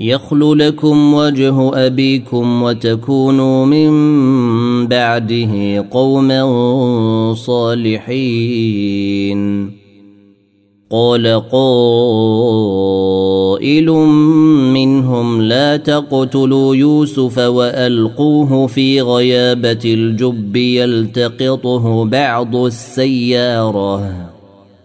يخل لكم وجه أبيكم وتكونوا من بعده قوما صالحين. قال قائل منهم لا تقتلوا يوسف وألقوه في غيابة الجب يلتقطه بعض السيارة.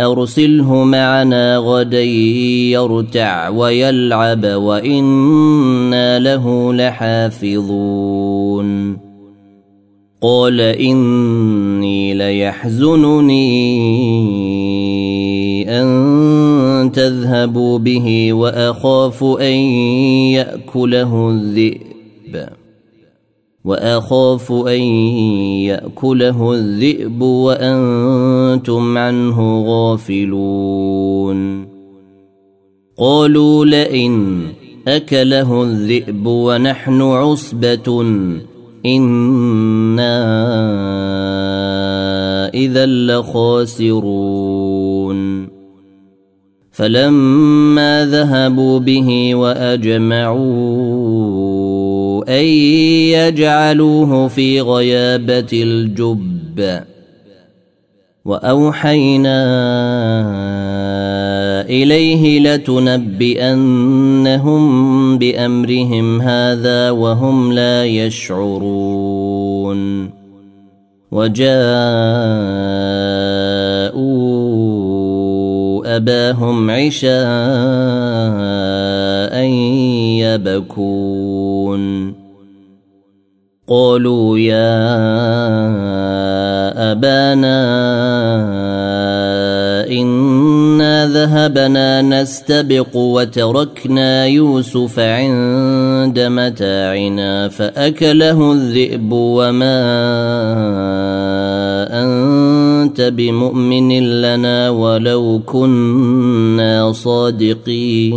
أرسله معنا غدا يرتع ويلعب وإنا له لحافظون. قال إني ليحزنني أن تذهبوا به وأخاف أن يأكله الذئب. وأخاف أن يأكله الذئب وأنتم عنه غافلون. قالوا لئن أكله الذئب ونحن عصبة إنا إذا لخاسرون. فلما ذهبوا به وأجمعوا أن يجعلوه في غيابة الجب. وأوحينا إليه لتنبئنهم بأمرهم هذا وهم لا يشعرون. وجاءوا أباهم عشاء يبكون. قالوا يا أبانا إنا إنا ذهبنا نستبق وتركنا يوسف عند متاعنا فأكله الذئب وما أنت بمؤمن لنا ولو كنا صادقين.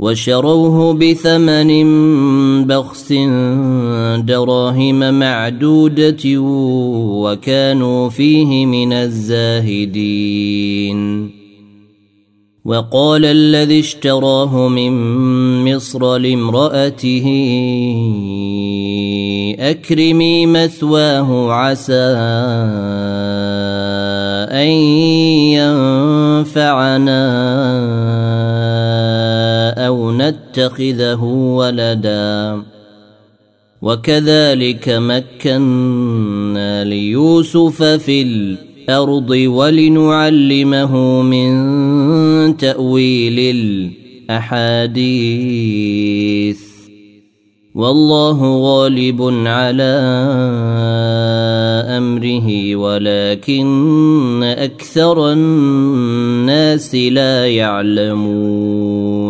وشروه بثمن بخس دراهم معدودة وكانوا فيه من الزاهدين. وقال الذي اشتراه من مصر لامرأته أكرمي مثواه عسى أن ينفعنا. أو نتخذه ولدا وكذلك مكنا ليوسف في الأرض ولنعلمه من تأويل الأحاديث والله غالب على امره ولكن أكثر الناس لا يعلمون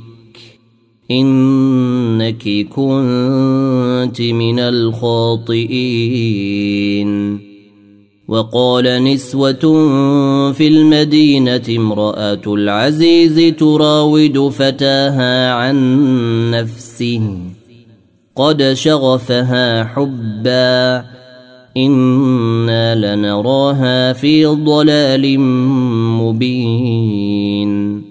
إنك كنت من الخاطئين. وقال نسوة في المدينة امرأة العزيز تراود فتاها عن نفسه. قد شغفها حبا. إنا لنراها في ضلال مبين.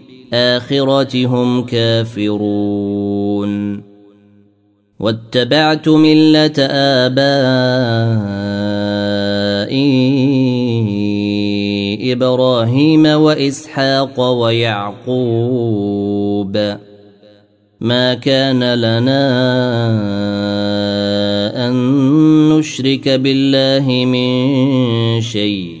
الآخرة هم كافرون. واتبعت ملة آبائي إبراهيم وإسحاق ويعقوب. ما كان لنا أن نشرك بالله من شيء.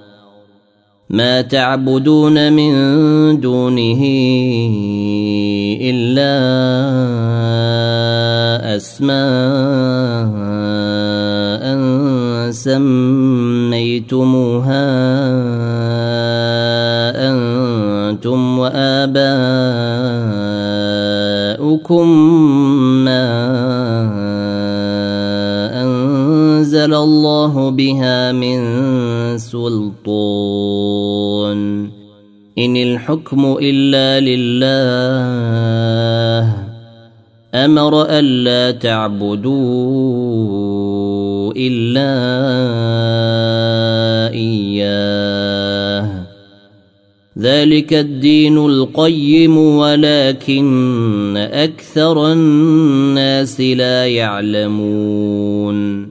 ما تعبدون من دونه إلا أسماء سميتموها أنتم وآباؤكم ما أنزل الله بها من سلطان. إن الحكم إلا لله. أمر الا تعبدوا إلا إياه. ذلك الدين القيم ولكن أكثر الناس لا يعلمون.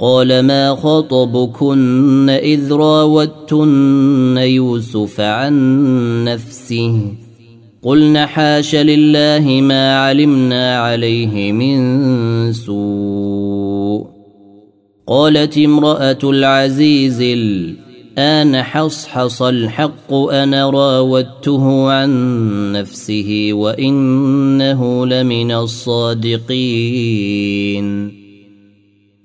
قال ما خطبكن إذ راوتن يوسف عن نفسه قلن حاش لله ما علمنا عليه من سوء قالت امرأة العزيز الآن حصحص الحق أنا راودته عن نفسه وإنه لمن الصادقين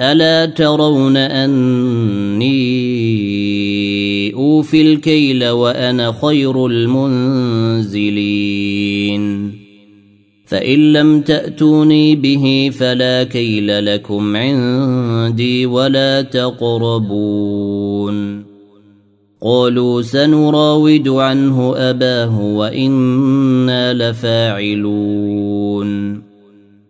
ألا ترون أني أوفي الكيل وأنا خير المنزلين. فإن لم تأتوني به فلا كيل لكم عندي ولا تقربون. قالوا سنراود عنه أباه وإنا لفاعلون.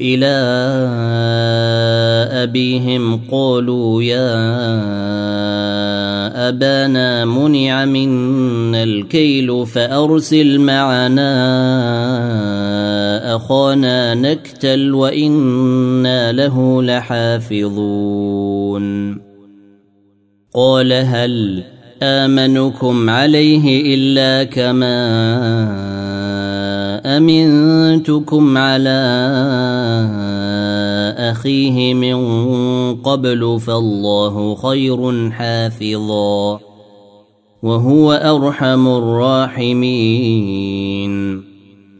إلى أبيهم قالوا يا أبانا منع منا الكيل فأرسل معنا أخانا نكتل وإنا له لحافظون. قال هل آمنكم عليه إلا كما امنتكم على اخيه من قبل فالله خير حافظا وهو ارحم الراحمين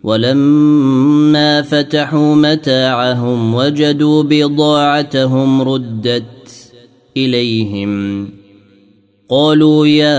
ولما فتحوا متاعهم وجدوا بضاعتهم ردت اليهم قالوا يا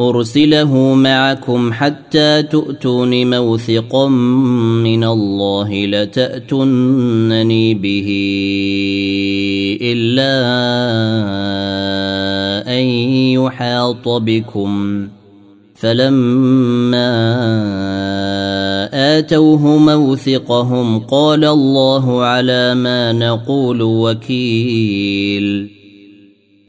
أرسله معكم حتى تؤتون موثقا من الله لتاتونني به إلا أن يحاط بكم. فلما آتوه موثقهم قال الله على ما نقول وكيل.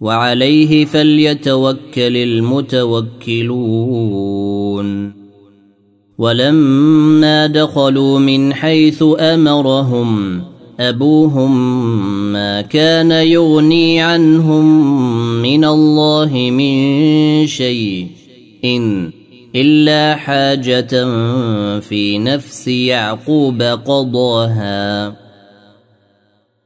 وعليه فليتوكل المتوكلون. ولما دخلوا من حيث أمرهم أبوهم ما كان يغني عنهم من الله من شيء إن إلا حاجة في نفس يعقوب قضاها.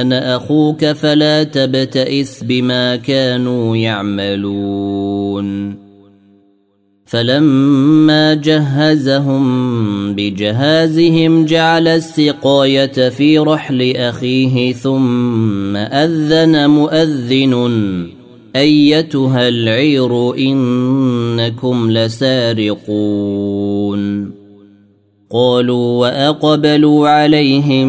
أنا أخوك فلا تبتئس بما كانوا يعملون. فلما جهزهم بجهازهم جعل السقاية في رحل أخيه ثم أذن مؤذن أيتها العير إنكم لسارقون. قالوا وأقبلوا عليهم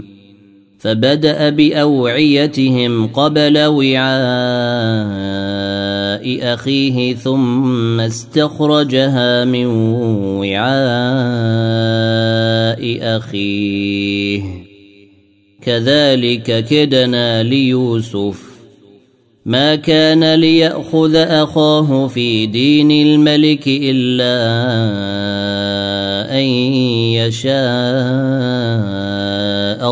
فبدأ بأوعيتهم قبل وعاء أخيه ثم استخرجها من وعاء أخيه. كذلك كدنا ليوسف. ما كان ليأخذ أخاه في دين الملك إلا أن يشاء.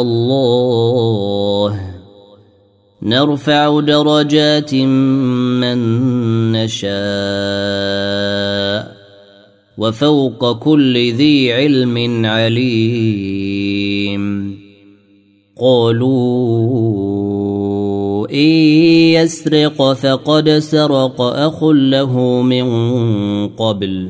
الله. نرفع درجات من نشاء وفوق كل ذي علم عليم. قالوا إن يسرق فقد سرق أخ له من قبل.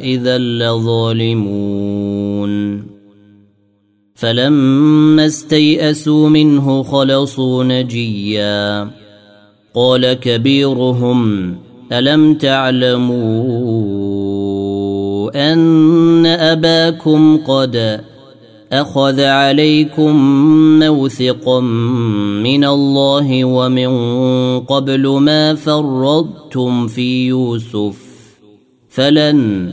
إذا لظالمون. فلما استيئسوا منه خلصوا نجيا. قال كبيرهم ألم تعلموا أن أباكم قد أخذ عليكم موثقا من الله ومن قبل ما فرضتم في يوسف؟ فلن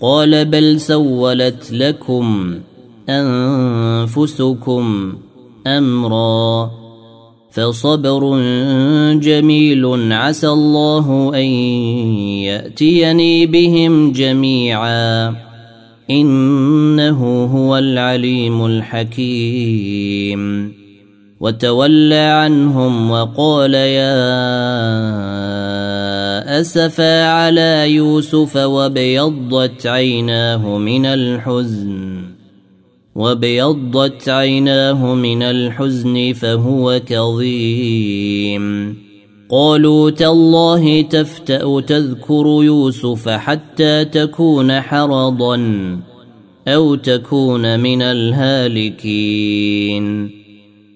قال بل سولت لكم أنفسكم أمرا فصبر جميل عسى الله أن يأتيني بهم جميعا إنه هو العليم الحكيم وتولى عنهم وقال يا أسفا على يوسف وابيضت عيناه من الحزن وابيضت عيناه من الحزن فهو كظيم. قالوا تالله تفتأ تذكر يوسف حتى تكون حرضا أو تكون من الهالكين.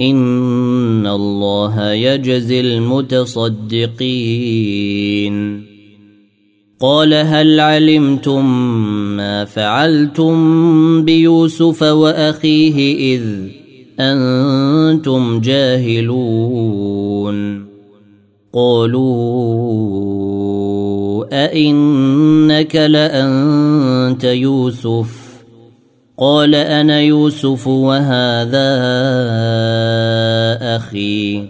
إن الله يجزي المتصدقين قال هل علمتم ما فعلتم بيوسف وأخيه إذ أنتم جاهلون قالوا أئنك لأنت يوسف قال أنا يوسف وهذا أخي.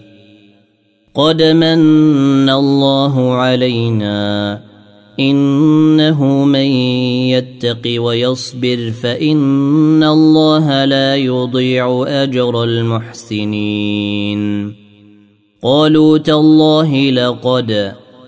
قد من الله علينا إنه من يتق ويصبر فإن الله لا يضيع أجر المحسنين. قالوا تالله لقد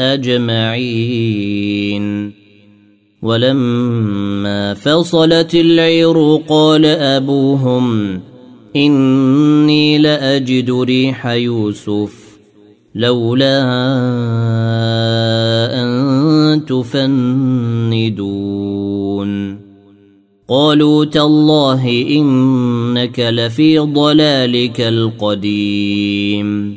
أجمعين. ولما فصلت العير قال أبوهم إني لأجد ريح يوسف لولا أن تفندون. قالوا تالله إنك لفي ضلالك القديم.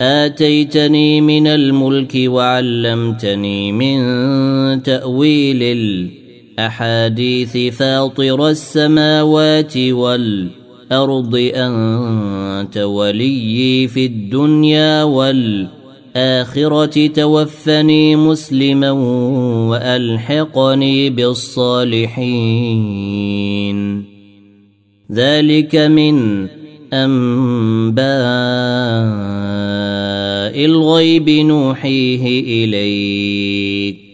آتيتني من الملك وعلمتني من تأويل الأحاديث فاطر السماوات والأرض أنت وليي في الدنيا والآخرة توفني مسلما وألحقني بالصالحين. ذلك من أنباء الغيب نوحيه إليك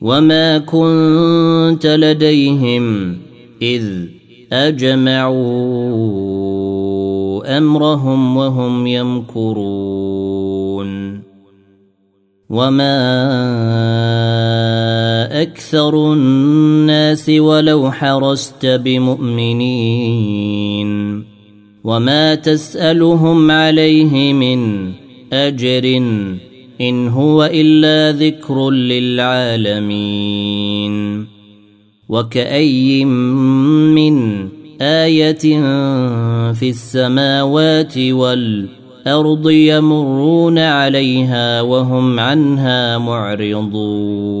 وما كنت لديهم إذ أجمعوا أمرهم وهم يمكرون وما أكثر الناس ولو حرست بمؤمنين وما تسالهم عليه من اجر ان هو الا ذكر للعالمين وكأي من آية في السماوات والأرض يمرون عليها وهم عنها معرضون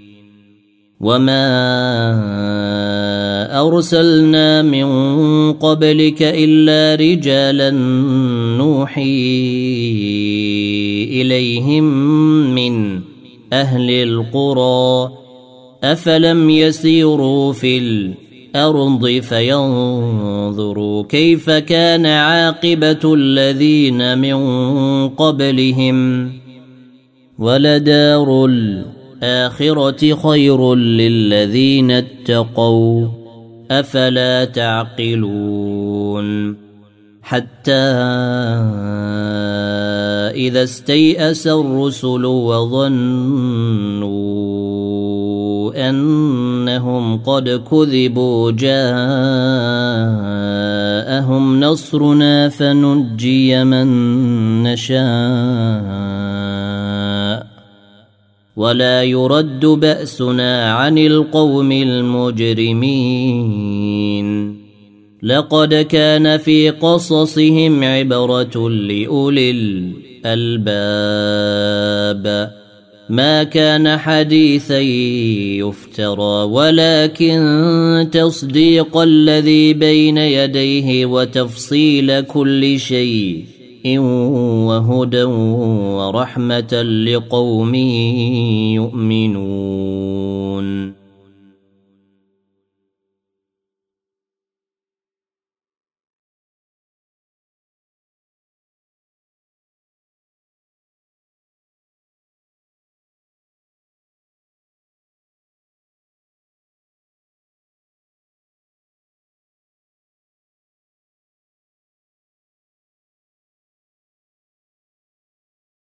وما ارسلنا من قبلك الا رجالا نوحي اليهم من أهل القرى افلم يسيروا في الأرض فينظروا كيف كان عاقبه الذين من قبلهم ولدار الآخرة خير للذين اتقوا أفلا تعقلون حتى إذا استيأس الرسل وظنوا أنهم قد كذبوا جاءهم نصرنا فنجي من نشاء ولا يرد بأسنا عن القوم المجرمين. لقد كان في قصصهم عبرة لأولي الألباب. ما كان حديثا يفترى ولكن تصديق الذي بين يديه وتفصيل كل شيء وهدى ورحمة لقوم يؤمنون.